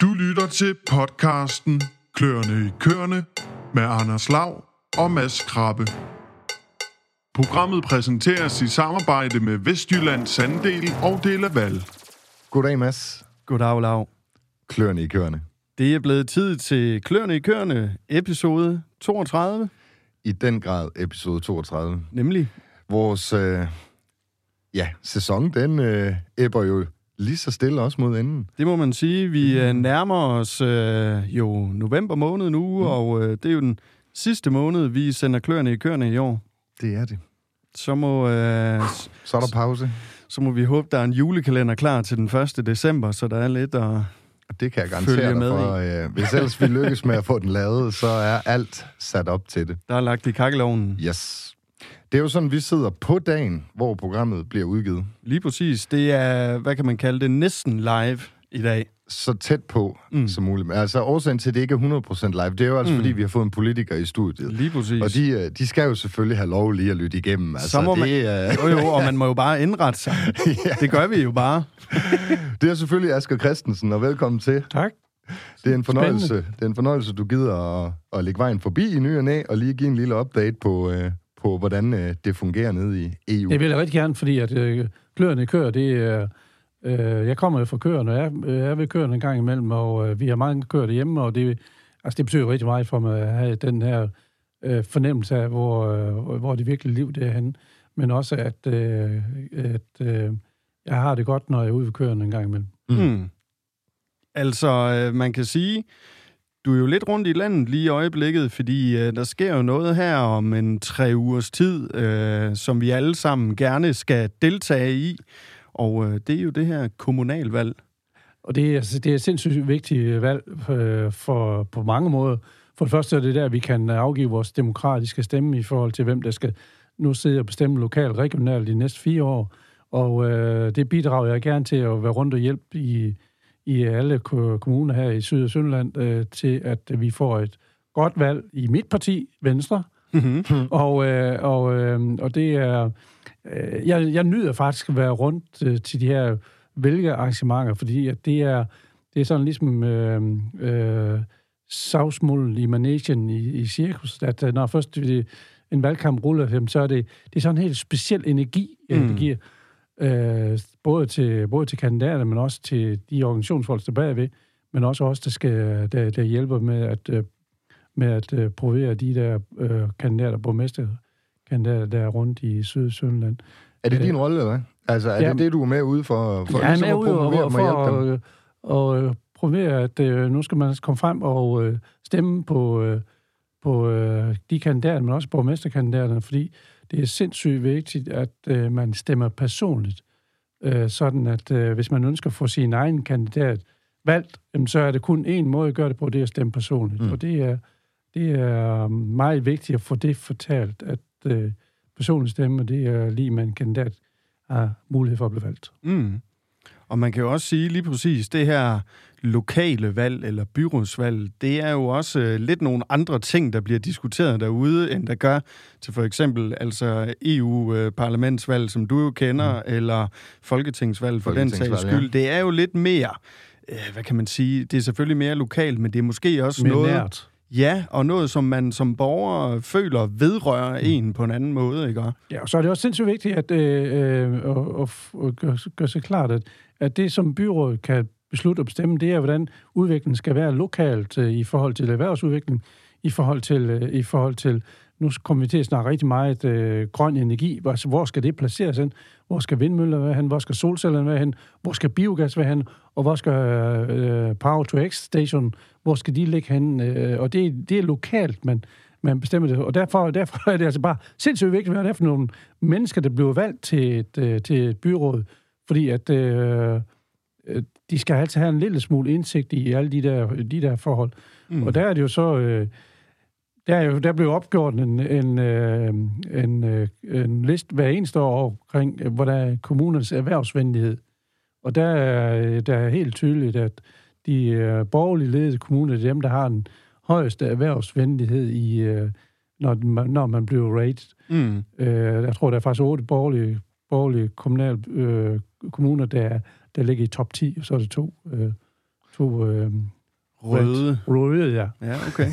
Du lytter til podcasten Kløerne i Køerne med Anders Lav og Mads Krabbe. Programmet præsenteres i samarbejde med Vestjyllands Sanddel og Delaval. Goddag, Mads. Goddag, Lav. Kløerne i køerne. Det er blevet tid til Kløerne i Køerne, episode 32, I den grad episode 32. nemlig. Vores øh, ja, sæson, den øh, æbber jo lige så stille også mod enden. Det må man sige. Vi øh, nærmer os øh, jo november måned nu, mm. og øh, det er jo den sidste måned, vi sender Kløerne i Køerne i år. Det er det. Så må, øh, Så er der pause. så må vi håbe, der er en julekalender klar til den 1. december, så der er lidt at... Og det kan jeg garantere dig med for. Øh, hvis ellers vi lykkes med at få den lavet, så er alt sat op til det. Der er lagt i kakkelovnen. Yes. Det er jo sådan, vi sidder på dagen, hvor programmet bliver udgivet. Lige præcis. Det er, hvad kan man kalde det, næsten live i dag. Så tæt på Mm. som muligt. Altså, årsagen til, at det ikke er 100% live, det er jo altså, Mm. fordi vi har fået en politiker i studiet. Lige præcis. Og de, øh, de skal jo selvfølgelig have lov lige at lytte igennem. Altså, Så må man- det, er, Jo, jo, og man må jo bare indrette sig. ja. Det gør vi jo bare. det er selvfølgelig Asger Christensen, og velkommen til. Tak. Det er en fornøjelse, det er en fornøjelse du gider at, at lægge vejen forbi i ny og næ, og lige give en lille update på, øh, på hvordan øh, det fungerer nede i EU. Det vil jeg rigtig gerne, fordi at øh, kløerne kører, det er... Øh, jeg kommer jo fra køerne, og jeg, øh, jeg er ved køerne en gang imellem, og øh, vi har mange køer derhjemme, og det, altså, det betyder rigtig meget for mig at have den her øh, fornemmelse af, hvor, øh, hvor det virkelige liv det er henne. Men også, at, øh, at øh, jeg har det godt, når jeg er ude ved køerne en gang imellem. Mm. Mm. Altså, øh, man kan sige, du er jo lidt rundt i landet lige i øjeblikket, fordi øh, der sker jo noget her om en tre ugers tid, øh, som vi alle sammen gerne skal deltage i. Og øh, det er jo det her kommunalvalg. Og det er, altså, det er et sindssygt vigtigt øh, valg øh, for, på mange måder. For det første er det der, vi kan øh, afgive vores demokratiske stemme i forhold til, hvem der skal nu sidde og bestemme lokalt regionalt de næste fire år. Og øh, det bidrager jeg gerne til at være rundt og hjælpe i, i alle ko- kommuner her i Syd- og Sønderland øh, til, at vi får et godt valg i mit parti, Venstre. Mm-hmm. Og, øh, og, øh, og det er... Øh, jeg, jeg nyder faktisk at være rundt øh, til de her vælgerarrangementer, fordi at det er, det er sådan ligesom øh, øh, savsmulden i managen i, i cirkus, at øh, når først det, en valgkamp ruller, så er det, det er sådan en helt speciel energi, mm. Mm. det giver. Øh, både, til, både til kandidaterne, men også til de organisationsfolk, der bagved, men også os, der, skal, der, der hjælper med at, øh, med at øh, provere de der øh, kandidater, borgmesterkandidater, der er rundt i Syd- og Sønderland. Er det din rolle, eller hvad? Altså, er Ja. det det, du er med ude for? for jeg er ligesom med at ude og, promovere og, og for at, og, øh, provere, at øh, nu skal man komme frem og øh, stemme på, øh, på øh, de kandidater, men også borgmesterkandidaterne, fordi det er sindssygt vigtigt, at øh, man stemmer personligt. Øh, sådan at øh, hvis man ønsker at få sin egen kandidat valgt, jamen, så er det kun én måde at gøre det på, det er at stemme personligt. Mm. Og det er, det er meget vigtigt at få det fortalt, at øh, personlig stemme, det er lige med en kandidat har mulighed for at blive valgt. Mm. Og man kan jo også sige lige præcis, det her lokale valg eller byrådsvalg, det er jo også øh, lidt nogle andre ting, der bliver diskuteret derude, end der gør til for eksempel altså EU-parlamentsvalg, som du jo kender, mm. eller folketingsvalg for den sags Folketingsvalg, skyld. Det er jo lidt mere, øh, hvad kan man sige, det er selvfølgelig mere lokalt, men det er måske også Mere noget... nært. Ja, og noget, som man som borger føler vedrører Mm. en på en anden måde, ikke? Ja, og så er det også sindssygt vigtigt at, øh, øh, at, at, at gøre, gøre sig klart, at, at det, som byrådet kan beslutte og bestemme, det er, hvordan udviklingen skal være lokalt øh, i forhold til erhvervsudvikling, i forhold til, øh, i forhold til nu kommer vi til at snakke rigtig meget øh, grøn energi. Hvor skal det placeres hen? Hvor skal vindmøller være hen? Hvor skal solcellerne være hen? Hvor skal biogas være hen? Og hvor skal øh, Power to X Station, hvor skal de ligge hen? Øh, og det, det er lokalt, man, man bestemmer det. Og derfor, derfor er det altså bare sindssygt vigtigt, hvad det er for nogle mennesker, der bliver valgt til et, øh, til et byråd. Fordi at øh, øh, de skal altid have en lille smule indsigt i alle de der, de der forhold. Mm. Og der er det jo så... Øh, der, er jo, der blev opgjort en, en, øh, en, øh, en liste hver eneste år omkring, hvordan er kommunernes erhvervsvenlighed. Og der er, der er helt tydeligt, at de borgerlige ledede kommuner, det er dem, der har den højeste erhvervsvenlighed, i, når, man, når man bliver rated. Mm. Jeg tror, der er faktisk otte borgerlige, borgerlige kommunale øh, kommuner, der, der ligger i top 10, og så er det to øh, to øh, Røde. røde, ja. Ja, okay.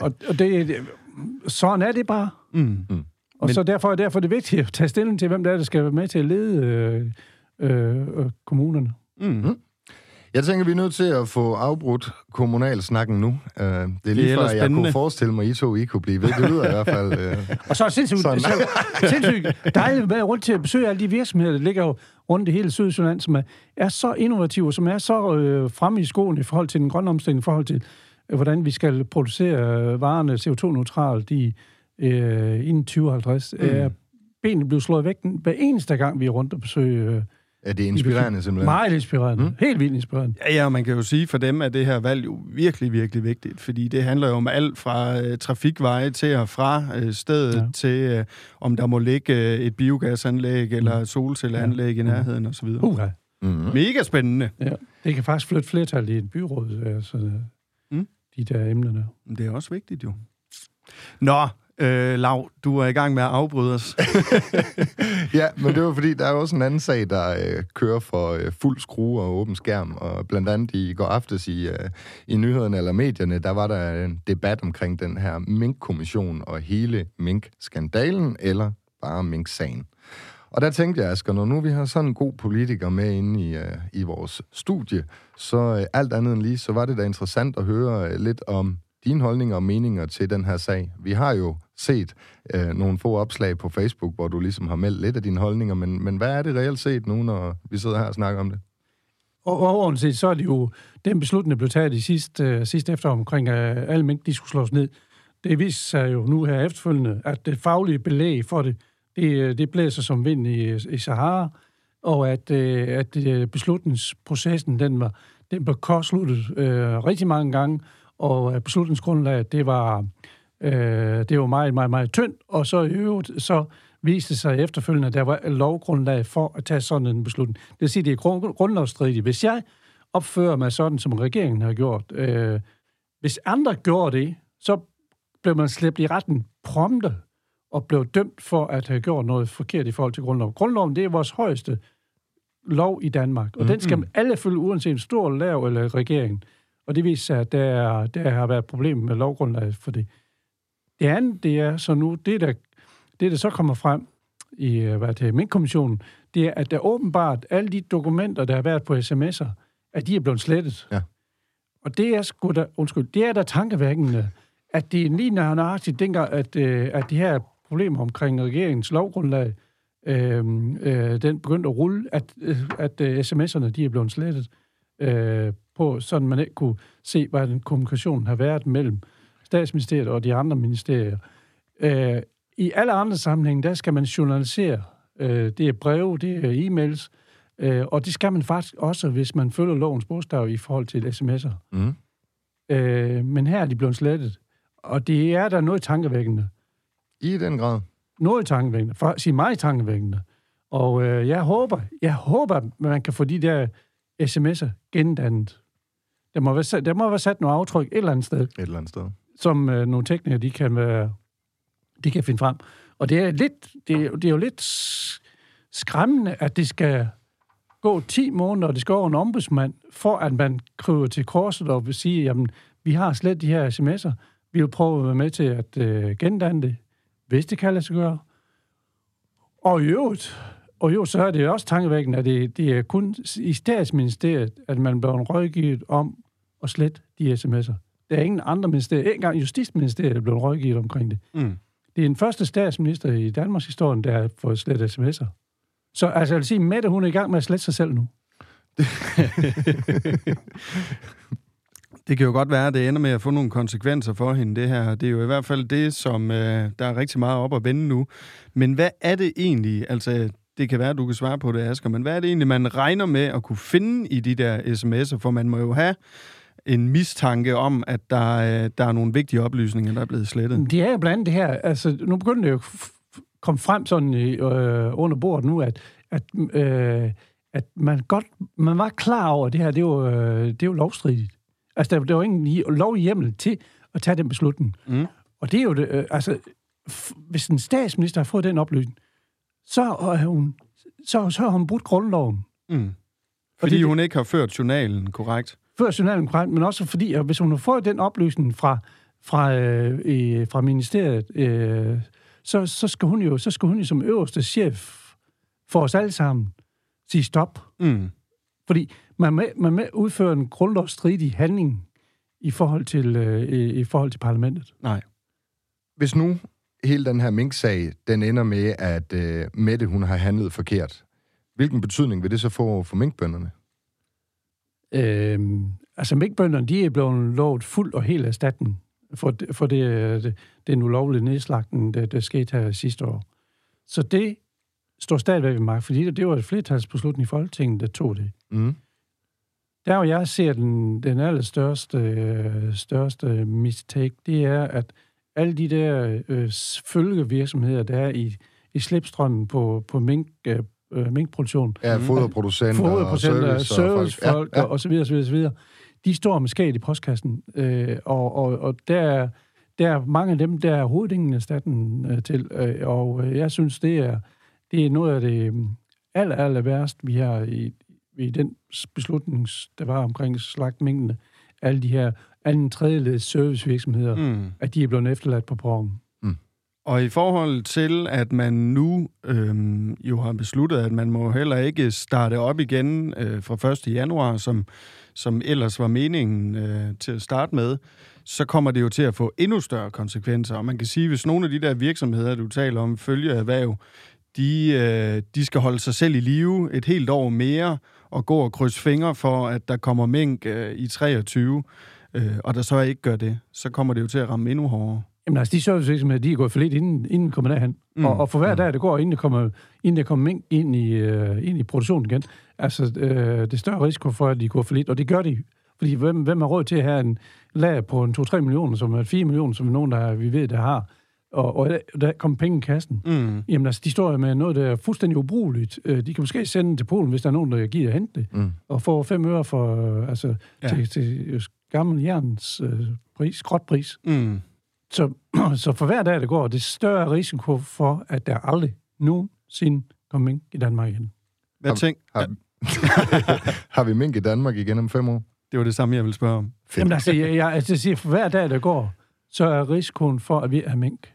Og, og det, sådan er det bare. Mm. Og Men- så derfor, derfor er det vigtigt at tage stilling til, hvem der er, der skal være med til at lede øh, øh, øh, kommunerne. Mm. Jeg tænker, vi er nødt til at få afbrudt kommunalsnakken nu. Uh, det er lige Det er før, jeg kunne forestille mig, I to I kunne blive ved. Det lyder i hvert fald... Uh, Og så er det sindssygt, Sådan. så, sindssygt dejligt at være rundt til at besøge alle de virksomheder, der ligger jo rundt i hele Sydsjælland, som er, er så innovative, som er så øh, fremme i skoen i forhold til den grønne omstilling, i forhold til, øh, hvordan vi skal producere øh, varerne CO2-neutralt i, øh, inden 2050. Mm. Er benene blevet slået væk hver eneste gang, vi er rundt og besøge. Øh, er det inspirerende simpelthen? meget inspirerende. Mm. Helt vildt inspirerende. Ja, ja, og man kan jo sige, for dem er det her valg jo virkelig, virkelig vigtigt, fordi det handler jo om alt fra øh, trafikveje til og fra øh, stedet ja. Ja. til, øh, om der må ligge øh, et biogasanlæg eller solcelleanlæg i nærheden osv. Uh. Uh, Mm-hmm. Mega spændende. ja. Det kan faktisk flytte flertal i et byråd, altså, Mm. mm. de der emner der. Men Det er også vigtigt jo. Nå, øh, Lav, du er i gang med at afbryde os. Ja, men det var fordi, der er også en anden sag, der øh, kører for øh, fuld skrue og åben skærm. Og blandt andet i går aftes i, øh, i nyhederne eller medierne, der var der en debat omkring den her minkkommission og hele minkskandalen, eller bare mink-sagen. Og der tænkte jeg, Asger, når nu vi har sådan en god politiker med inde i, øh, i vores studie, så øh, alt andet end lige, så var det da interessant at høre øh, lidt om dine holdninger og meninger til den her sag. Vi har jo set øh, nogle få opslag på Facebook, hvor du ligesom har meldt lidt af dine holdninger, men, men hvad er det reelt set nu, når vi sidder her og snakker om det? Og overordnet set, så er det jo den beslutning, der blev taget i sidste, øh, sidste efter omkring, at alle mink, de skulle slås ned. Det viser sig jo nu her efterfølgende, at det faglige belæg for det, det, øh, det blæser som vind i, i Sahara, og at, øh, at øh, beslutningsprocessen, den var, den blev kortsluttet øh, rigtig mange gange, og beslutningsgrundlaget, det var, øh, det var meget, meget, meget tyndt, og så i øvrigt, så viste det sig efterfølgende, at der var lovgrundlag for at tage sådan en beslutning. Det vil sige, det er grund- grundlovsstridigt. Hvis jeg opfører mig sådan, som regeringen har gjort, øh, hvis andre gjorde det, så blev man slæbt i retten prompte og blev dømt for at have gjort noget forkert i forhold til grundloven. Grundloven, det er vores højeste lov i Danmark, og mm-hmm. den skal alle følge, uanset stor, lav eller regering. Og det viser sig, at der, der har været problemer med lovgrundlaget for det. Det andet, det er så nu, det der, det der så kommer frem i øh, hvad det er, Mink-kommissionen, det er, at der åbenbart, alle de dokumenter, der har været på sms'er, at de er blevet slettet. Ja. Og det er sgu da, undskyld, det er da tankevækkende, at det er lige nøjagtigt dengang, at, øh, at de her problemer omkring regeringens lovgrundlag, øh, øh, den begyndte at rulle, at, øh, at øh, sms'erne, de er blevet slettet øh, på, sådan man ikke kunne se, hvad den kommunikation har været mellem statsministeriet og de andre ministerier. Øh, I alle andre sammenhænge, der skal man journalisere. Øh, det er breve, det er e-mails, øh, og det skal man faktisk også, hvis man følger lovens bogstav i forhold til sms'er. Mm. Øh, men her er de blevet slettet. Og det er der noget tankevækkende. I den grad. Noget tankevækkende. For sige meget tankevækkende. Og øh, jeg håber, jeg håber, at man kan få de der sms'er gendannet. Der må, være, der må være sat nogle aftryk et eller andet sted, Et eller andet sted som øh, nogle teknikere, de kan, øh, de kan finde frem. Og det er, lidt, det, er, det er jo lidt skræmmende, at det skal gå 10 måneder, og det skal over en ombudsmand, for at man kryber til korset og vil sige, jamen, vi har slet de her sms'er. Vi vil prøve at være med til at øh, gendanne det, hvis det kan lade sig gøre. Og i øvrigt, og jo, så er det jo også tankevækkende, at det, det er kun i statsministeriet, at man bliver rådgivet om at slette de sms'er. Der er ingen andre ministerier, ikke engang Justitsministeriet er blevet rådgivet omkring det. Mm. Det er den første statsminister i Danmarks historie, der har fået slettet sms'er. Så altså, jeg vil sige, Mette, hun er i gang med at slette sig selv nu. Det kan jo godt være, at det ender med at få nogle konsekvenser for hende, det her. Det er jo i hvert fald det, som øh, der er rigtig meget op at vende nu. Men hvad er det egentlig, altså det kan være, at du kan svare på det, Asger, men hvad er det egentlig, man regner med at kunne finde i de der sms'er? For man må jo have en mistanke om, at der, øh, der er nogle vigtige oplysninger, der er blevet slettet. Det er jo blandt andet det her, altså nu begynder det jo komme frem sådan i, øh, under bordet nu, at, at, øh, at man godt, man var klar over, at det her, det jo, øh, det er jo lovstridigt. Altså der, der var ingen i- lovhjemmel til at tage den beslutning. Mm. Og det er jo det, øh, altså, hvis en statsminister har fået den oplysning, så har hun, så, så har hun brudt grundloven. Mm. Fordi det- hun ikke har ført journalen korrekt. Før journalen korrekt, men også fordi, at hvis hun har fået den oplysning fra, fra, øh, øh, fra ministeriet, øh, så, så, skal hun jo, så skal hun jo som øverste chef for os alle sammen sige stop. Mm. Fordi man med, man med udfører en grundlovsstridig handling i forhold til, øh, i, i forhold til parlamentet. Nej. Hvis nu hele den her mink-sag, den ender med, at øh, Mette, hun har handlet forkert, hvilken betydning vil det så få for minkbønderne? Øh, altså minkbønderne, de er blevet lovet fuld og helt erstatning for, for det, øh, det, den ulovlige nedslagten, der, der skete her sidste år. Så det står stadigvæk ved magt, fordi det, det var et flertalsbeslutning i Folketinget, der tog det. Mm. Der, hvor jeg ser den, den allerstørste øh, største mistake, det er, at alle de der øh, følgevirksomheder, der er i, i slipstrømmen på, på mink, øh, øh, minkproduktion, Ja, foderproducenter, og foderprocenter, service, og folk. servicefolk Ja, ja. og, så videre, så videre, så videre. De står med skæld i postkassen, øh, og, og, og der, er- der er mange af dem, der er overhovedet ingen erstatning øh, til, øh, og øh, jeg synes, det er, det er noget af det øh, aller, aller værst, vi har i, i den beslutning, der var omkring slagtmængdene, alle de her anden tredje servicevirksomheder, mm. Mm. at de er blevet efterladt på perronen. Og i forhold til, at man nu øhm, jo har besluttet, at man må heller ikke starte op igen øh, fra 1. januar, som, som ellers var meningen øh, til at starte med, så kommer det jo til at få endnu større konsekvenser. Og man kan sige, hvis nogle af de der virksomheder, du taler om, følger erhverv, de, øh, de skal holde sig selv i live et helt år mere og gå og krydse fingre for, at der kommer mink øh, i 23, øh, og der så ikke gør det, så kommer det jo til at ramme endnu hårdere. Jamen altså, de servicevirksomheder, de er gået for lidt, inden, inden kommer derhen. Mm. Mm. Og, og for hver dag, det går, inden der kommer, inden der kommer mink ind i, øh, ind i produktionen igen, altså, øh, det er større risiko for, at de går for lidt. Og det gør de. Fordi hvem, hvem har råd til at have en lager på en 2-3 millioner, som er 4 millioner, som er nogen, der vi ved, der har. Og, og der, kommer penge i kassen. Mm. Jamen altså, de står med noget, der er fuldstændig ubrugeligt. Øh, De kan måske sende den til Polen, hvis der er nogen, der giver at hente det. Mm. Og få 5 øre for, øh, altså, Ja. til, til gammel jerns øh, pris, skråtpris. Mm. Så, så for hver dag, der går, det er større risiko for, at der aldrig nogensinde kommer mink i Danmark igen. Hvad Har- tænk? Har, har vi mink i Danmark igen om fem år? Det var det samme, jeg ville spørge om. Fedt. Jamen altså, jeg, jeg, altså, jeg siger, for hver dag, der går, så er risikoen for, at vi er mink,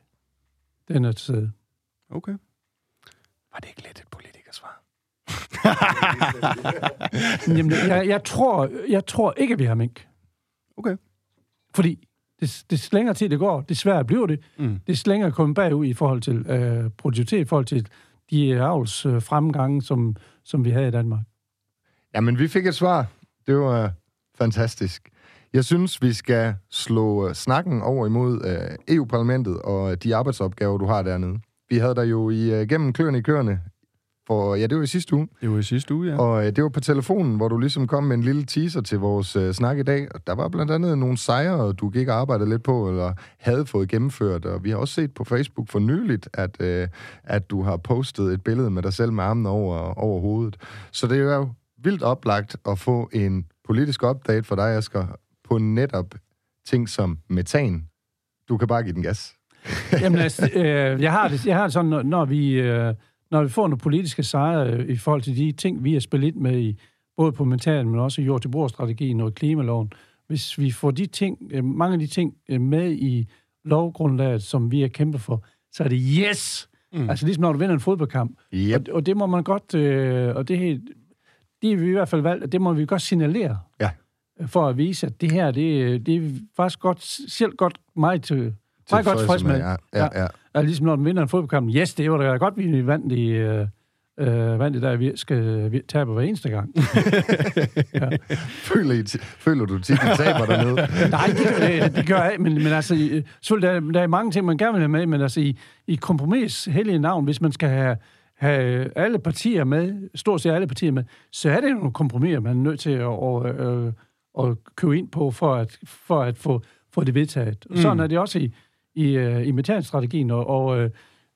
den er til stede. Okay. Var det ikke lidt et politikersvar? Jamen, jeg, jeg, tror, jeg tror ikke, at vi har mink. Okay. Fordi det, det længere tid det går, det sværere bliver det. Mm. Det længere kommer bagud i forhold til øh, produktivitet, i forhold til de avls øh, fremgange, som, som vi havde i Danmark. Jamen, vi fik et svar. Det var fantastisk. Jeg synes, vi skal slå øh, snakken over imod øh, EU-parlamentet og de arbejdsopgaver, du har dernede. Vi havde dig jo i, øh, kløerne i køerne for, ja, det var i sidste uge. Det var i sidste uge, ja. Og øh, det var på telefonen, hvor du ligesom kom med en lille teaser til vores øh, snak i dag. Og der var blandt andet nogle sejre, du gik og arbejdede lidt på, eller havde fået gennemført. Og vi har også set på Facebook for nyligt, at, øh, at du har postet et billede med dig selv med armen over, over hovedet. Så det er jo vildt oplagt at få en politisk update for dig, Asger, på netop ting som metan. Du kan bare give den gas. Jamen, altså, øh, jeg, har det, jeg har det sådan, når, når vi... Øh, når vi får nogle politiske sejre øh, i forhold til de ting, vi har spillet ind med i, både på metan, men også i jord til strategien og klimaloven, hvis vi får de ting, øh, mange af de ting øh, med i lovgrundlaget, som vi har kæmpet for, så er det yes! Mm. Altså ligesom når du vinder en fodboldkamp. Yep. Og, og det må man godt, øh, og det, det er vi i hvert fald valgt, det må vi godt signalere. Ja. For at vise, at det her, det, det er faktisk godt, selv godt meget til, meget godt tilfreds med. Ja, ja, ja. Altså, ligesom når den vinder en fodboldkamp. Yes, det var da godt, vi vandt i, øh, øh, vandt i der, vi skal vi tabe hver eneste gang. ja. Føler, I, føler du tit, at taber dernede? Nej, det, det, det gør jeg men, men altså, i- selvfølgelig, der, der er mange ting, man gerne vil have med, men altså, i, i kompromis hellige navn, hvis man skal have, have alle partier med, stort set alle partier med, så er det nogle kompromiser, man er nødt til at, at, at, at købe ind på, for at, for at få, få det vedtaget. Og sådan Mm. er det også i, i, øh, i metanstrategien, og, og øh,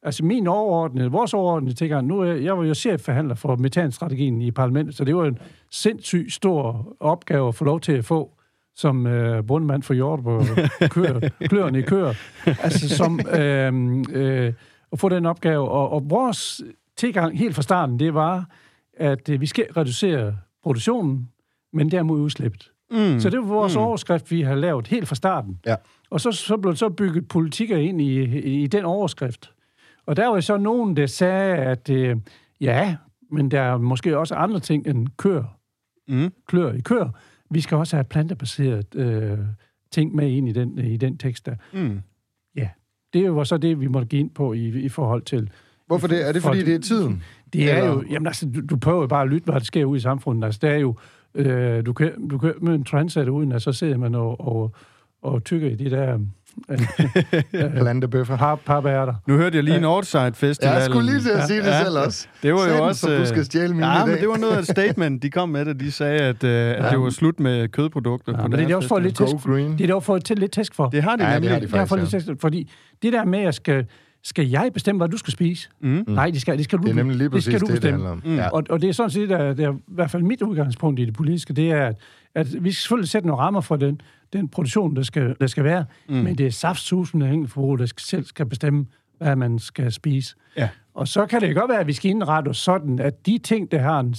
altså min overordnede, vores overordnede tilgang, nu er jeg var jo chefforhandler for metanstrategien i parlamentet, så det var en sindssygt stor opgave at få lov til at få som øh, bundmand for på køer, kløerne i køer. Altså som øh, øh, at få den opgave. Og, og vores tilgang helt fra starten, det var, at øh, vi skal reducere produktionen, men derimod udslippet. Mm. Så det var vores Mm. overskrift, vi har lavet helt fra starten. Ja. Og så, så blev så bygget politikker ind i, i, i den overskrift. Og der var så nogen, der sagde, at øh, ja, men der er måske også andre ting end kør, Mm. klør i kør. Vi skal også have plantebaseret øh, ting med ind i den, i den tekst der. Mm. Det var så det, vi måtte give ind på i, i forhold til... Hvorfor det? Er det, fordi For- det er tiden? Det er Eller- jo... Jamen altså, du, du prøver jo bare at lytte, hvad der sker ude i samfundet. Altså, det er jo... Øh, du, kan, du kan møde en translator uden, at så sidder man og, og, og tykker i de der øh, Plantebøffer. par, papærter. Nu hørte jeg lige en Outside Festival. Jeg skulle lige til at sige det Ja. selv også. Det var jo Satans, også... hvor du øh, skal stjæle mine Ja, i men det var noget af et statement, de kom med det. De sagde, at, øh, at det var slut med kødprodukter Ja, på men det er deres også for lidt green. Det er dog for til lidt tæsk for. Det har de Ja, det nemlig. har de det er for faktisk, lidt tæsk, fordi det der med, at skal, skal jeg bestemme, hvad du skal spise? Mm. Nej, det skal, det skal du Det er nemlig lige det præcis skal det, du det, det bestemme. handler om. Mm. Ja. Og, og det er sådan set, der, der, i hvert fald mit udgangspunkt i det politiske, det er, at, at vi skal selvfølgelig sætte nogle rammer for den, den produktion, der skal, der skal være, mm. men det er saftsusende enkeltforbrug, der skal, selv skal bestemme, hvad man skal spise. Ja. Og så kan det godt være, at vi skal indrette os sådan, at de ting, der har en,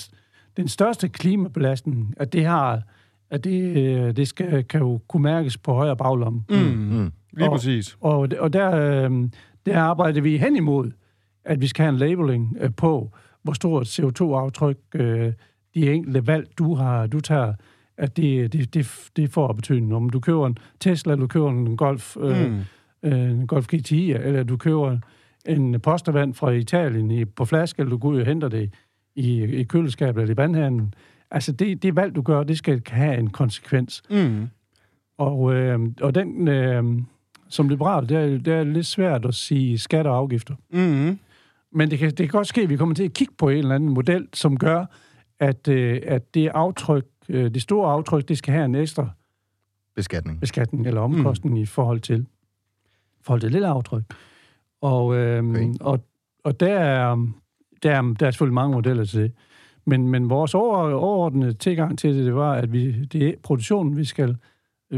den største klimabelastning, at det har at det, øh, det skal, kan jo kunne mærkes på højre baglomme. Mm. Mm. Lige Og- præcis. Og, og der, øh, der arbejder vi hen imod, at vi skal have en labeling øh, på, hvor stort CO2-aftryk øh, de enkelte valg, du har, du tager, at det, det, det, det får betydning. Om du køber en Tesla, eller du køber en Golf, øh, Mm. øh, en Golf GTI, eller du køber en postervand fra Italien i, på flaske, eller du går ud og henter det i, i køleskabet eller i vandhandlen. Altså, det, det valg, du gør, det skal have en konsekvens. Mm. Og, øh, og den, øh, som liberal, det er, det er lidt svært at sige skatter og afgifter. Mm. Men det kan, det kan godt ske, at vi kommer til at kigge på en eller anden model, som gør, at, øh, at det aftryk, øh, det store aftryk, det skal have en ekstra Beskatning. beskatning eller omkostning mm. i forhold til, forhold til det lille aftryk. Og, øh, Okay. okay. og, og der, er, der, er, der er selvfølgelig mange modeller til det. Men, men vores over, overordnede tilgang til det, det var, at vi, det er produktionen, vi skal,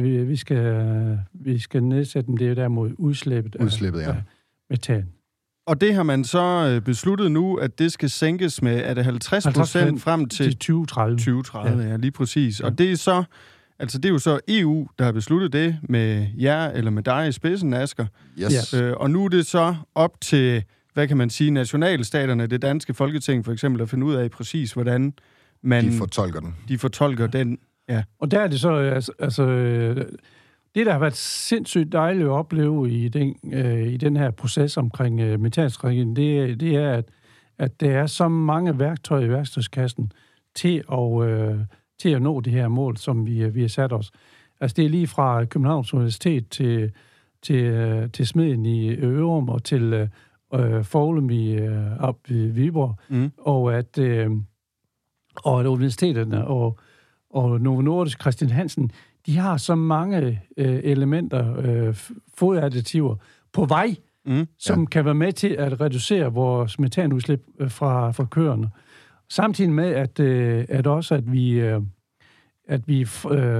vi, vi skal, vi skal nedsætte, dem. det er derimod udslippet, Udslippet, ja. af metan. Og det har man så øh, besluttet nu, at det skal sænkes med, er det 50 procent 50% frem Til til 2030. 2030, ja. ja, lige præcis. Og det er så, altså det er jo så EU, der har besluttet det med jer eller med dig i spidsen, Asger. Yes. Øh, og nu er det så op til, hvad kan man sige, nationalstaterne, det danske folketing for eksempel, at finde ud af præcis, hvordan man, De de, fortolker den. de fortolker den. Ja. Og der er det så, altså, altså øh, det der har været sindssygt dejligt at opleve i den, øh, i den her proces omkring øh, metanstrategien, det, det er, at, at der er så mange værktøjer i værktøjskassen til at, øh, til at nå det her mål, som vi, vi har sat os. Altså det er lige fra Københavns Universitet til, til, øh, til Smeden i Ørum og til øh, øh, Forlum i, øh, op i Viborg, Mm. og at, øh, og at universiteterne og, og Novo Nordisk, Christian Hansen, de har så mange øh, elementer, øh, fodadditiver på vej, Mm. som ja. kan være med til at reducere vores metanudslip øh, fra, fra køerne. Samtidig med, at, øh, at også, at vi, øh, at vi øh,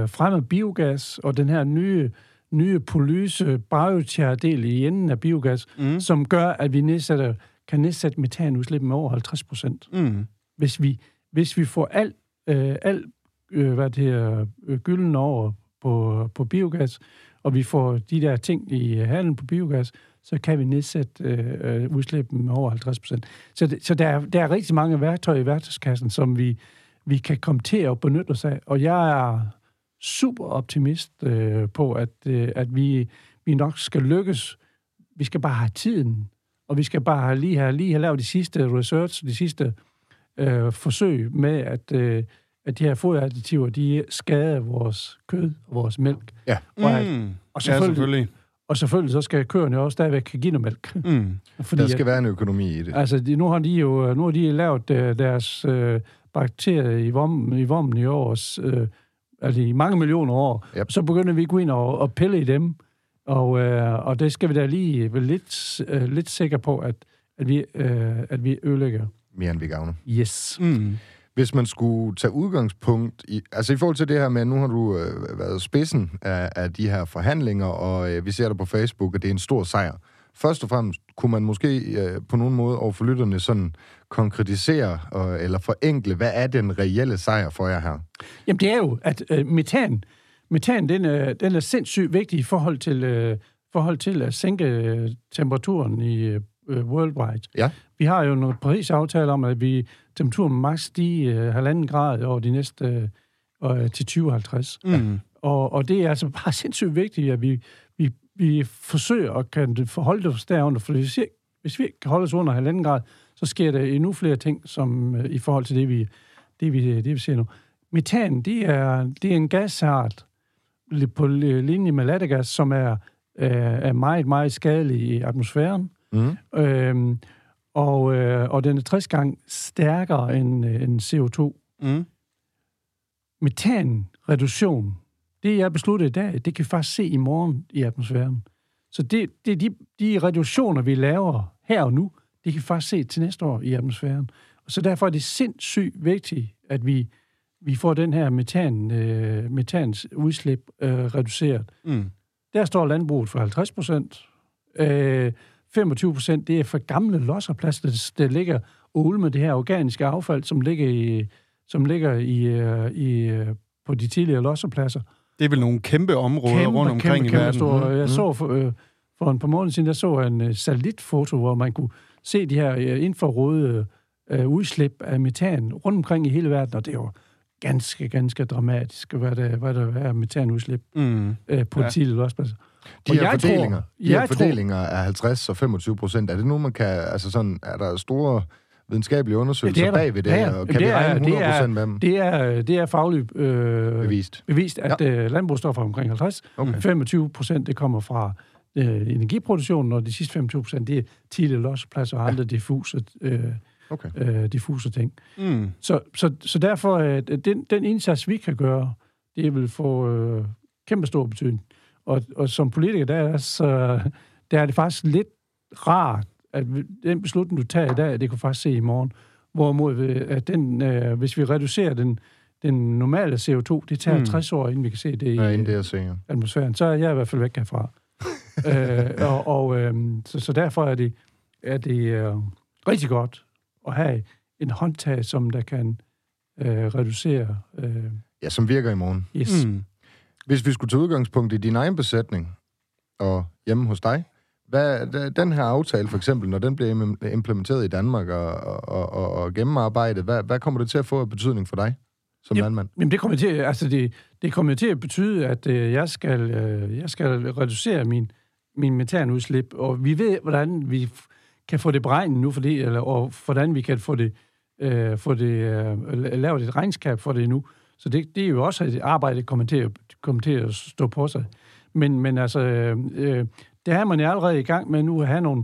fremmer biogas og den her nye, nye polyse biochar-del i enden af biogas, Mm. som gør, at vi nedsætter, kan nedsætte metanudslip med over 50 procent Mm. hvis vi, hvis vi får alt, øh, alt øh, hvad det her, øh, gylden over på, på biogas, og vi får de der ting i øh, handlen på biogas, så kan vi nedsætte øh, øh, udslippen med over 50 procent. Så, det, så der, er, der er rigtig mange værktøjer i værktøjskassen, som vi, vi kan komme til at benytte os af. Og jeg er super optimist øh, på, at, øh, at vi, vi nok skal lykkes. Vi skal bare have tiden, og vi skal bare lige have, lige have lavet de sidste research, de sidste øh, forsøg med, at, øh, at de her fodadditiver, de skader vores kød og vores mælk. Ja. Og, at, Mm. og, Ja, selvfølgelig, selvfølgelig. og selvfølgelig så skal køerne også stadigvæk kan give noget mælk. Mm. Fordi Der skal at, være en økonomi i det. altså, de, nu har de jo nu har de lavet øh, deres øh, bakterier i vommen, i vommen i år, øh, altså i mange millioner år. Yep. Så begynder vi at gå ind og, og pille i dem. Og, øh, og det skal vi da lige være lidt, øh, lidt sikre på, at, at, vi, øh, at vi ødelægger. Mere end vi gavner. Yes. Mm. Hvis man skulle tage udgangspunkt i... Altså i forhold til det her med, nu har du øh, været spidsen af, af de her forhandlinger, og øh, vi ser det på Facebook, at det er en stor sejr. Først og fremmest kunne man måske øh, på nogen måde overfor lytterne sådan konkretisere og, eller forenkle, hvad er den reelle sejr for jer her? Jamen, det er jo, at øh, metan, metan den, er, den er sindssygt vigtig i forhold til, øh, forhold til at sænke øh, temperaturen i øh, worldwide. Ja. Vi har jo nogle Paris-aftaler om, at vi temperaturen maks stige øh, halvanden grad over de næste øh, øh, til 2050. Mm. Og, og det er altså bare sindssygt vigtigt, at vi, vi, vi forsøger at kan forholde os derunder, for hvis vi, hvis vi ikke kan holde os under halvanden grad, så sker der endnu flere ting, som øh, i forhold til det, vi, det, vi, det, vi ser nu. Metan, det er, det er en gasart på linje med lattergas, som er, øh, er meget, meget skadelig i atmosfæren. Mm. Øhm, og, øh, og den er 60 gange stærkere end, øh, end CO2. Mm. Metanreduktion, det jeg besluttet i dag, det kan vi faktisk se i morgen i atmosfæren. Så det, det er de, de reduktioner, vi laver her og nu, det kan vi faktisk se til næste år i atmosfæren. Og så derfor er det sindssygt vigtigt, at vi, vi får den her metan, øh, metans udslip øh, reduceret. Mm. Der står landbruget for 50 procent. Øh, 25 procent, det er for gamle losserplads, der, der ligger og med det her organiske affald, som ligger i, som ligger i, øh, i, øh, på de tidligere losserpladser. Det er vel nogle kæmpe områder Kæmpe, rundt omkring kæmpe, i kæmpe verden. store. Mm. Jeg så for, øh, for en par måneder siden, der så jeg en øh, satellitfoto, hvor man kunne se de her øh, infrarøde øh, udslip af metan rundt omkring i hele verden, og det var ganske, ganske dramatisk, hvad der, hvad der er metanudslip Mm. øh, på ja. tidligere lospladser. De her jeg tror- fordelinger, de her jeg tror- fordelinger af 50 og 25 procent, er det nu, man kan, altså sådan, er der store videnskabelige undersøgelser Ja, det er der. bag ved det, Ja, ja. og kan vi det er- regne det 100 er- procent med dem? Det er, det er fagligt øh, Bevist. bevist, at ja. øh, landbrug står for omkring 50. Okay. 25 procent, det kommer fra øh, energiproduktionen, og de sidste 25 procent, det er tidligere lospladser og andre diffuse, øh, Okay. øh, diffuse ting. Mm. Så, så, så derfor, øh, den, den indsats, vi kan gøre, det vil få øh, kæmpe stor betydning. Og, og som politiker, der er, så, der er det faktisk lidt rart, at den beslutning, du tager i dag, det kunne faktisk se i morgen. Hvorimod, at den, øh, hvis vi reducerer den, den normale CO2, det tager Mm. mm. 60 år, inden vi kan se det i Ja, inden det ser. atmosfæren, så er jeg i hvert fald væk herfra. øh, og og øh, så, så derfor er det, er det øh, rigtig godt at have en håndtag, som der kan øh, reducere øh, Ja, som virker i morgen. yes. Mm. Hvis vi skulle tage udgangspunkt i din egen besætning og hjemme hos dig, hvad, den her aftale for eksempel, når den bliver im- implementeret i Danmark og, og, og, og gennemarbejdet, hvad, hvad kommer det til at få af betydning for dig som Jamen, landmand? Jamen det kommer til, altså det, det kommer til at betyde, at øh, jeg, skal, øh, jeg skal reducere min, min metanudslip, og vi ved, hvordan vi kan få det beregnet nu, for det, eller, og hvordan vi kan få det, øh, få det øh, lavet et regnskab for det nu. Så det, det er jo også et arbejde, der kommer til at, kommer til at stå på sig. Men, men altså, øh, øh, der er man jo allerede i gang med nu at have nogle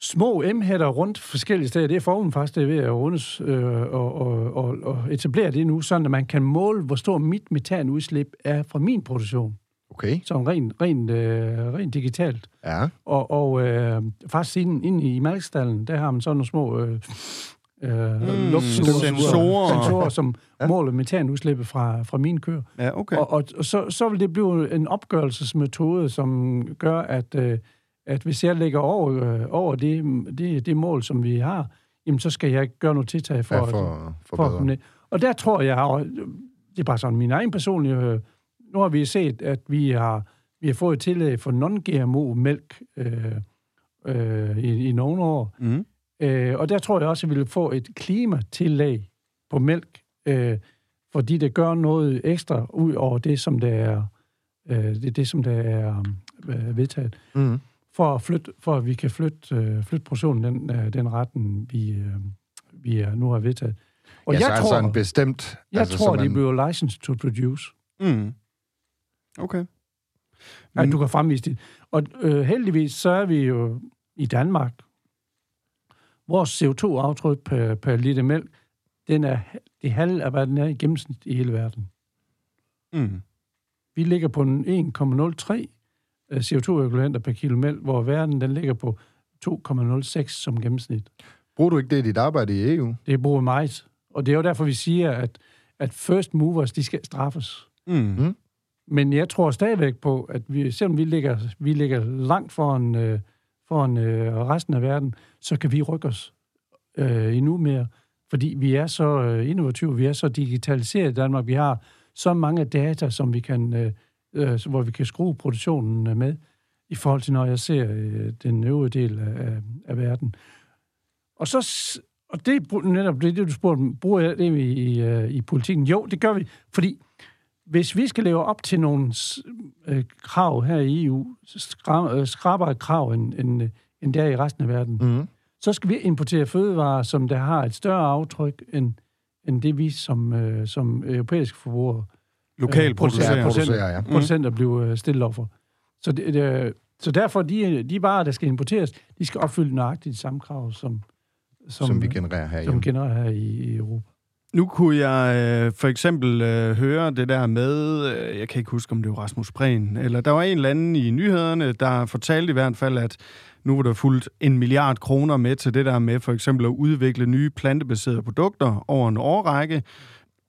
små M-hætter rundt forskellige steder. Det er formen faktisk, det er ved at rundes øh, og, og, og, og etablere det nu, sådan at man kan måle, hvor stor mit metanudslip er fra min produktion. Okay. Så rent, rent, øh, rent digitalt. Ja. Og, og øh, faktisk inde, inde i mælkstallen, der har man sådan nogle små øh, øh, Mm, lugtsuger- sensorer. sensorer, som Ja. måler metanudslippet fra, fra mine køer. Ja, okay. Og, og, og så, så vil det blive en opgørelsesmetode, som gør, at, øh, at hvis jeg ligger over, øh, over det, det, det mål, som vi har, jamen så skal jeg gøre noget tiltag for, ja, at- for, for, for at komme ned. Og der tror jeg, og det er bare sådan min egen personlige... øh, Nu har vi set, at vi har, vi har fået et tillæg for non-GMO-mælk øh, øh, i, i nogle år. Mm. Øh, og der tror jeg også, at vi vil få et klimatillæg på mælk, øh, fordi det gør noget ekstra ud over det, som der er, øh, det, det, som der er øh, vedtaget, Mm. for at, flytte, for at vi kan flytte, øh, flytte produktionen den, øh, den retten, vi, øh, vi er, nu har vedtaget. Og ja, jeg så tror, altså en bestemt... jeg altså, tror, så de bliver licensed to produce. Mm. Okay. At Mm. du kan fremvise det. Og øh, heldigvis, så er vi jo i Danmark. Vores CO2-aftryk per, per liter mælk, den er det halve af, hvad den er i gennemsnit i hele verden. Mm. Vi ligger på en 1,03 øh, CO2-ekvivalenter per kilo mælk, hvor verden den ligger på 2,06 som gennemsnit. Bruger du ikke det i dit arbejde i EU? Det bruger meget. Og det er jo derfor, vi siger, at, at first movers, de skal straffes. Mm. Mm. Men jeg tror stadigvæk på, at vi, selvom vi ligger, vi ligger langt foran, øh, foran øh, resten af verden, så kan vi rykke os øh, endnu mere, fordi vi er så øh, innovative, vi er så digitaliseret i Danmark, vi har så mange data, som vi kan, øh, øh, hvor vi kan skrue produktionen øh, med, i forhold til, når jeg ser øh, den øvrige del af, af, verden. Og så og det er netop det, det du spurgte, om, bruger jeg det i, i, i politikken? Jo, det gør vi, fordi hvis vi skal leve op til nogle øh, krav her i EU, skra- øh, skrabere krav end, end, øh, end der i resten af verden, Mm. så skal vi importere fødevarer, som der har et større aftryk end, end det vi som, øh, som europæiske forbrugere. Ja, producenter. producerer, ja. producenter bliver stillet over for. Så, det, det, så derfor, de, de varer, der skal importeres, de skal opfylde nøjagtigt de samme krav, som, Som, som vi genererer her som genererer her i, i Europa. Nu kunne jeg øh, for eksempel øh, høre det der med, øh, jeg kan ikke huske, om det var Rasmus Prehn, eller der var en eller anden i nyhederne, der fortalte i hvert fald, at nu var der fuldt en milliard kroner med til det der med for eksempel at udvikle nye plantebaserede produkter over en årrække.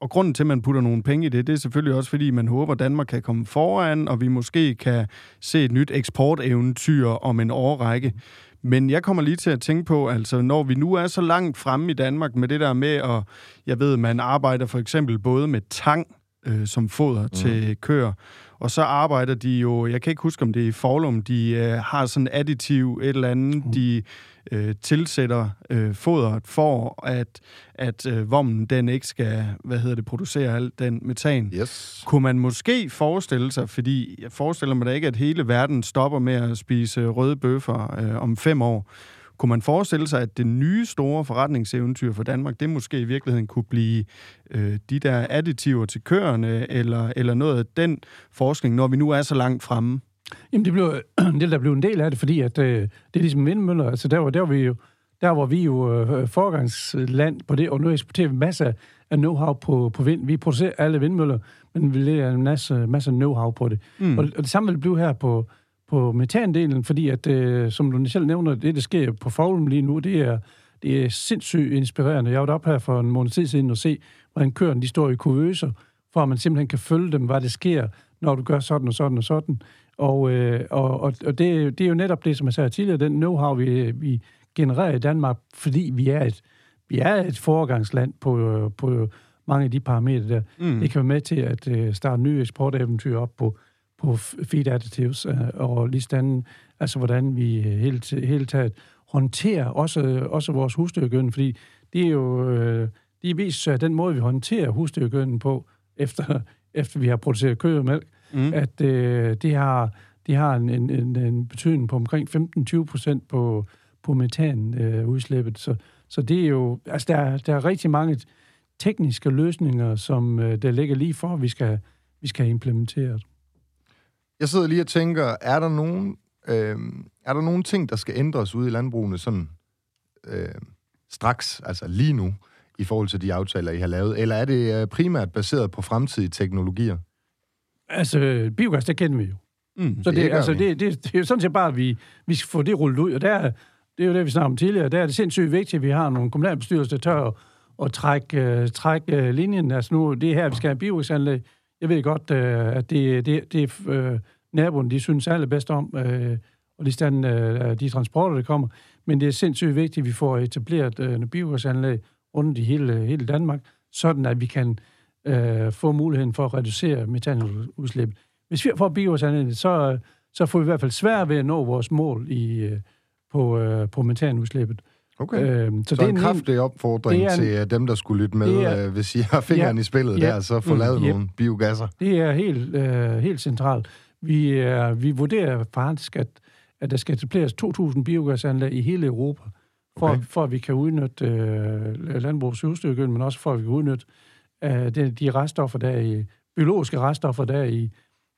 Og grunden til, at man putter nogle penge i det, det er selvfølgelig også, fordi man håber, at Danmark kan komme foran, og vi måske kan se et nyt eksporteventyr om en årrække. Men jeg kommer lige til at tænke på, altså når vi nu er så langt fremme i Danmark med det der med, at jeg ved, man arbejder for eksempel både med tang øh, som foder mm. til køer, og så arbejder de jo, jeg kan ikke huske, om det er i Forlum, de øh, har sådan additiv et eller andet, mm. de øh, tilsætter øh, fodret for, at, at øh, vommen den ikke skal, hvad hedder det, producere alt den metan. Yes. Kunne man måske forestille sig, fordi jeg forestiller mig da ikke, at hele verden stopper med at spise røde bøffer øh, om fem år. Kunne man forestille sig, at det nye store forretningseventyr for Danmark, det måske i virkeligheden kunne blive øh, de der additiver til køerne, eller, eller noget af den forskning, når vi nu er så langt fremme? Jamen, det, blev, det der blev en del af det, fordi at, øh, det er ligesom vindmøller. Altså, der, var, der, var vi jo, der var vi jo øh, forgangsland på det, og nu eksporterer vi masser af know-how på, på vind. Vi producerer alle vindmøller, men vi lægger en masse, masse know-how på det. Mm. Og, og det samme vil det blive her på, på metandelen, fordi at, øh, som du selv nævner, det, der sker på Foglum lige nu, det er, det er sindssygt inspirerende. Jeg var op her for en måned tid siden og se, hvordan køerne de står i kuvøser, for at man simpelthen kan følge dem, hvad det sker, når du gør sådan og sådan og sådan. Og, øh, og, og, og det, det er jo netop det, som jeg sagde tidligere, den know-how, vi, vi genererer i Danmark, fordi vi er et, vi er et foregangsland på, på mange af de parametre der. Mm. Det kan være med til at øh, starte nye eksporteventyr op på, på feed additives, øh, og lige stand, altså hvordan vi øh, hele, hele taget håndterer også, også vores husdyrgødning, fordi det er jo øh, det er vist sig, den måde, vi håndterer husdyrgødning på, efter, efter vi har produceret kød og mælk, mm. at øh, det har, det har en, en, en, en betydning på omkring 15-20 procent på, på metanudslippet. Så, så det er jo, altså der, er- der er rigtig mange tekniske løsninger, som øh, der ligger lige for, at vi skal, vi skal have implementeret. Jeg sidder lige og tænker, er der nogen, øh, er der nogen ting, der skal ændres ude i landbrugene sådan øh, straks, altså lige nu, i forhold til de aftaler, I har lavet? Eller er det øh, primært baseret på fremtidige teknologier? Altså, biogas, det kender vi jo. Mm. Så Det det, altså, vi. det, det, det er jo sådan set bare, at vi, vi skal få det rullet ud, og der, er- det er jo det, vi snakkede om tidligere. Der er det sindssygt vigtigt, at vi har nogle kommunalbestyrelser, der tør at, at trække, uh, trække uh, linjen. Altså nu, det er her, vi skal have biogasanlæg. Jeg ved godt, uh, at det, det, det uh, naboen, de synes allerbedst om, uh, og lige stand, uh, de transporter, der kommer. Men det er sindssygt vigtigt, at vi får etableret uh, biogasanlæg rundt i hele, hele Danmark, sådan at vi kan uh, få muligheden for at reducere metanudslippet. Hvis vi får biogasanlæg, så, så får vi i hvert fald svært ved at nå vores mål i, øh, på, øh, på metanudslippet. Okay. Øhm, så, så en, hel- kraftig opfordring det er en- til øh, dem, der skulle lytte med, det er- øh, hvis I har fingeren Ja, i spillet ja, der, så få mm, lavet yep. nogle biogasser. Det er helt, øh, helt centralt. Vi, er, vi vurderer faktisk, at, at der skal etableres 2.000 biogasanlæg i hele Europa, for, Okay. okay. for at vi kan udnytte øh, landbrugets udstyrgøn, men også for at vi kan udnytte øh, de, de reststoffer, der er i, biologiske reststoffer, der er i,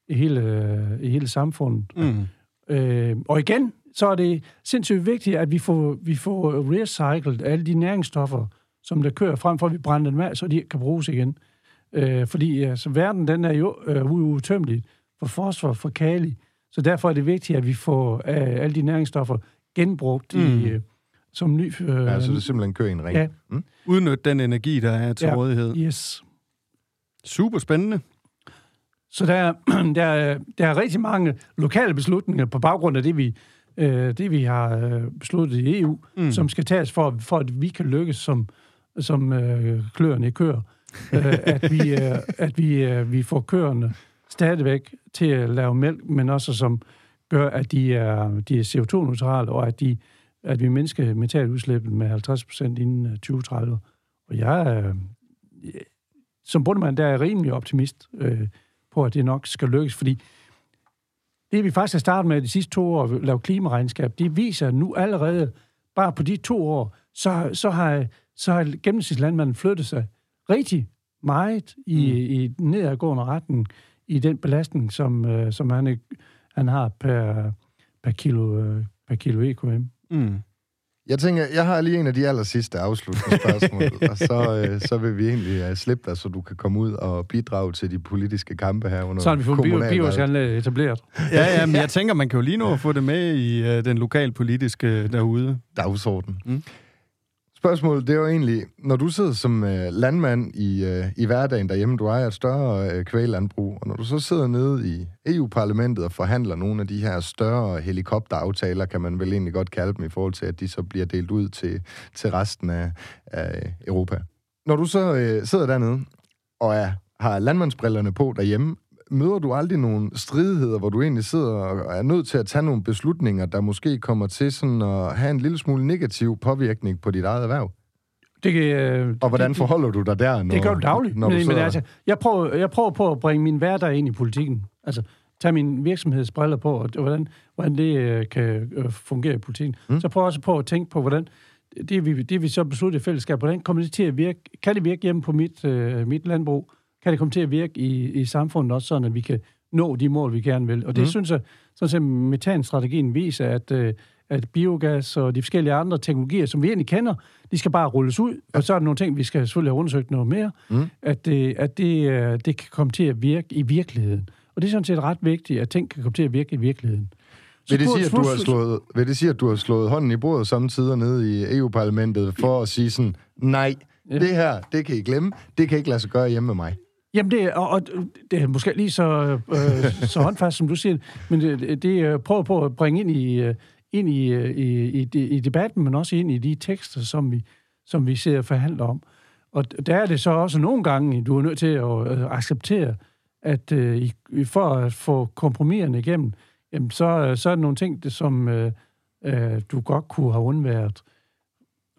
i, hele, i hele samfundet. Mm. Øh, og igen, så er det sindssygt vigtigt, at vi får, vi får recyclet alle de næringsstoffer, som der kører frem for, at vi brænder dem af, så de kan bruges igen. Øh, fordi altså, verden den er jo øh, uudtømmelig for fosfor, for kali, så derfor er det vigtigt, at vi får øh, alle de næringsstoffer genbrugt mm. i, øh, som ny... Øh, Ja, så det simpelthen kører i en ring. Ja. Mm? Udnyt den energi, der er til Ja. rådighed. Yes. Super spændende. Så der, er- der, er, der er rigtig mange lokale beslutninger på baggrund af det, vi, øh, det vi har øh, besluttet i EU, mm. som skal tages for, for at vi kan lykkes som, som øh, kløerne i køer. øh, at vi, øh, at vi, øh, vi får køerne stadigvæk til at lave mælk, men også som gør, at de er, de er CO2-neutrale, og at, de, at vi mindsker metaludslippet med 50 procent inden 2030. Og jeg er, som bundmand, der er rimelig optimist øh, på, at det nok skal lykkes, fordi det, vi faktisk har startet med de sidste to år, at lave klimaregnskab, det viser nu allerede, bare på de to år, så, så har, så har gennemsnitslandmanden flyttet sig rigtig meget i, mm. i nedadgående retning i den belastning, som, øh, som han, han har per, per, kilo, øh, per kilo EKM. Mm. Jeg tænker, jeg har lige en af de aller sidste afsluttende spørgsmål, og så, øh, så vil vi egentlig uh, slippe dig, så du kan komme ud og bidrage til de politiske kampe her under Så har vi fået biosanlæg etableret. ja, ja, men jeg tænker, man kan jo lige nu få det med i uh, den lokalpolitiske derude. Dagsorden. Mm. Spørgsmålet, det er jo egentlig, når du sidder som øh, landmand i, øh, i hverdagen derhjemme, du ejer et større øh, kvælandbrug, og når du så sidder nede i EU-parlamentet og forhandler nogle af de her større helikopteraftaler, kan man vel egentlig godt kalde dem, i forhold til, at de så bliver delt ud til, til resten af, af Europa. Når du så øh, sidder dernede og er, har landmandsbrillerne på derhjemme, møder du aldrig nogle stridigheder, hvor du egentlig sidder og er nødt til at tage nogle beslutninger, der måske kommer til sådan at have en lille smule negativ påvirkning på dit eget erhverv? Det, øh, og hvordan det, forholder du dig der? Når, det gør du dagligt. Når du men, men altså, jeg, prøver, jeg prøver på at bringe min hverdag ind i politikken. Altså, tage min virksomhedsbriller på, og hvordan, hvordan det øh, kan øh, fungere i politikken. Mm. Så prøver jeg også på at tænke på, hvordan det vi, det vi så besluttede i fællesskab, hvordan kommer det til at virke? Kan det virke hjemme på mit, øh, mit landbrug? Kan det komme til at virke i, i samfundet også, sådan at vi kan nå de mål, vi gerne vil. Og det mm. synes jeg, sådan set metanstrategien viser, at, øh, at biogas og de forskellige andre teknologier, som vi egentlig kender, de skal bare rulles ud, ja. og så er der nogle ting, vi skal selvfølgelig have undersøgt noget mere, mm. at, det, at det, øh, det kan komme til at virke i virkeligheden. Og det er sådan set ret vigtigt, at ting kan komme til at virke i virkeligheden. vil det, sige, at du har slået, vil det sige, at du har slået hånden i bordet samtidig nede i EU-parlamentet for at sige sådan, nej, ja. det her, det kan I glemme, det kan ikke lade sig gøre hjemme med mig? Jamen, det, og, og det er måske lige så, øh, så håndfast, som du siger, men det, det øh, prøver på at bringe ind i, øh, ind i, øh, i, i, i debatten, men også ind i de tekster, som vi, som vi ser og forhandler om. Og der er det så også nogle gange, du er nødt til at acceptere, at øh, for at få kompromiserne igennem, jamen så, så er der nogle ting, som øh, øh, du godt kunne have undværet.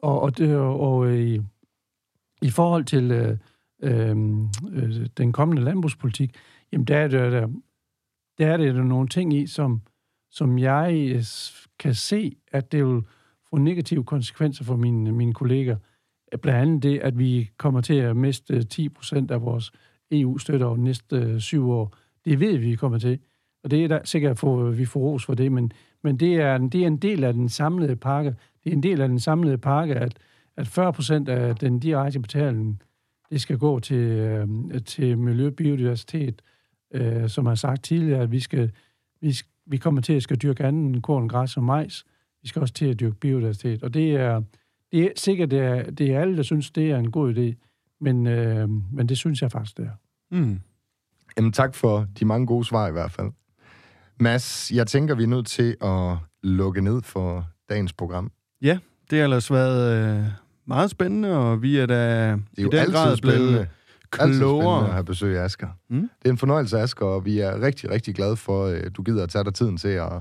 Og, og, det, og og i, i forhold til... Øh, Øhm, øh, den kommende landbrugspolitik, jamen der er det, der, der er det der nogle ting i, som, som jeg øh, kan se, at det vil få negative konsekvenser for mine, mine kolleger. Blandt andet det, at vi kommer til at miste øh, 10 procent af vores EU-støtte over de næste øh, syv år. Det ved vi, vi kommer til. Og det er der, sikkert, at vi får ros for det, men, men det, er, det er en del af den samlede pakke. Det er en del af den samlede pakke, at, at 40 procent af den direkte betaling det skal gå til, øh, til miljø og biodiversitet, øh, som jeg har sagt tidligere, at vi, skal, vi, vi kommer til at skal dyrke anden korn, græs og majs. Vi skal også til at dyrke biodiversitet. Og det er, det er sikkert, det er, det er alle, der synes, det er en god idé. Men, øh, men det synes jeg faktisk, det er. Mm. Jamen tak for de mange gode svar i hvert fald. Mads, jeg tænker, vi er nødt til at lukke ned for dagens program. Ja, det har ellers været øh, meget spændende, og vi er da det er jo i den grad blevet klogere. at have besøg af Asger. Mm? Det er en fornøjelse, Asger, og vi er rigtig, rigtig glade for, at du gider at tage dig tiden til at,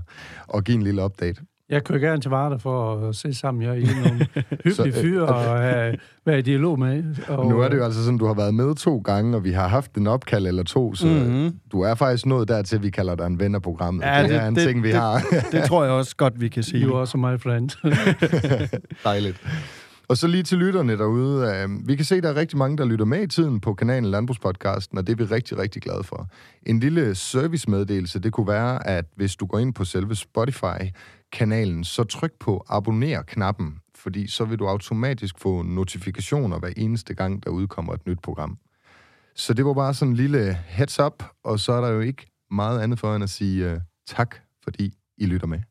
at give en lille update. Jeg kører gerne til Varde for at se sammen. Jeg er nogle hyggelige øh, fyre og have, være i dialog med. Og, nu er det jo altså sådan, du har været med to gange, og vi har haft en opkald eller to, så mm-hmm. du er faktisk nået dertil, at vi kalder dig en ven af programmet. Ja, det, det er en det, ting, vi det, har. det tror jeg også godt, vi kan sige. You are also my friend. Dejligt. Og så lige til lytterne derude. Øh, vi kan se, at der er rigtig mange, der lytter med i tiden på kanalen Landbrugspodcasten, og det er vi rigtig, rigtig glade for. En lille servicemeddelelse, det kunne være, at hvis du går ind på selve Spotify-kanalen, så tryk på abonner-knappen, fordi så vil du automatisk få notifikationer hver eneste gang, der udkommer et nyt program. Så det var bare sådan en lille heads up, og så er der jo ikke meget andet for end at sige uh, tak, fordi I lytter med.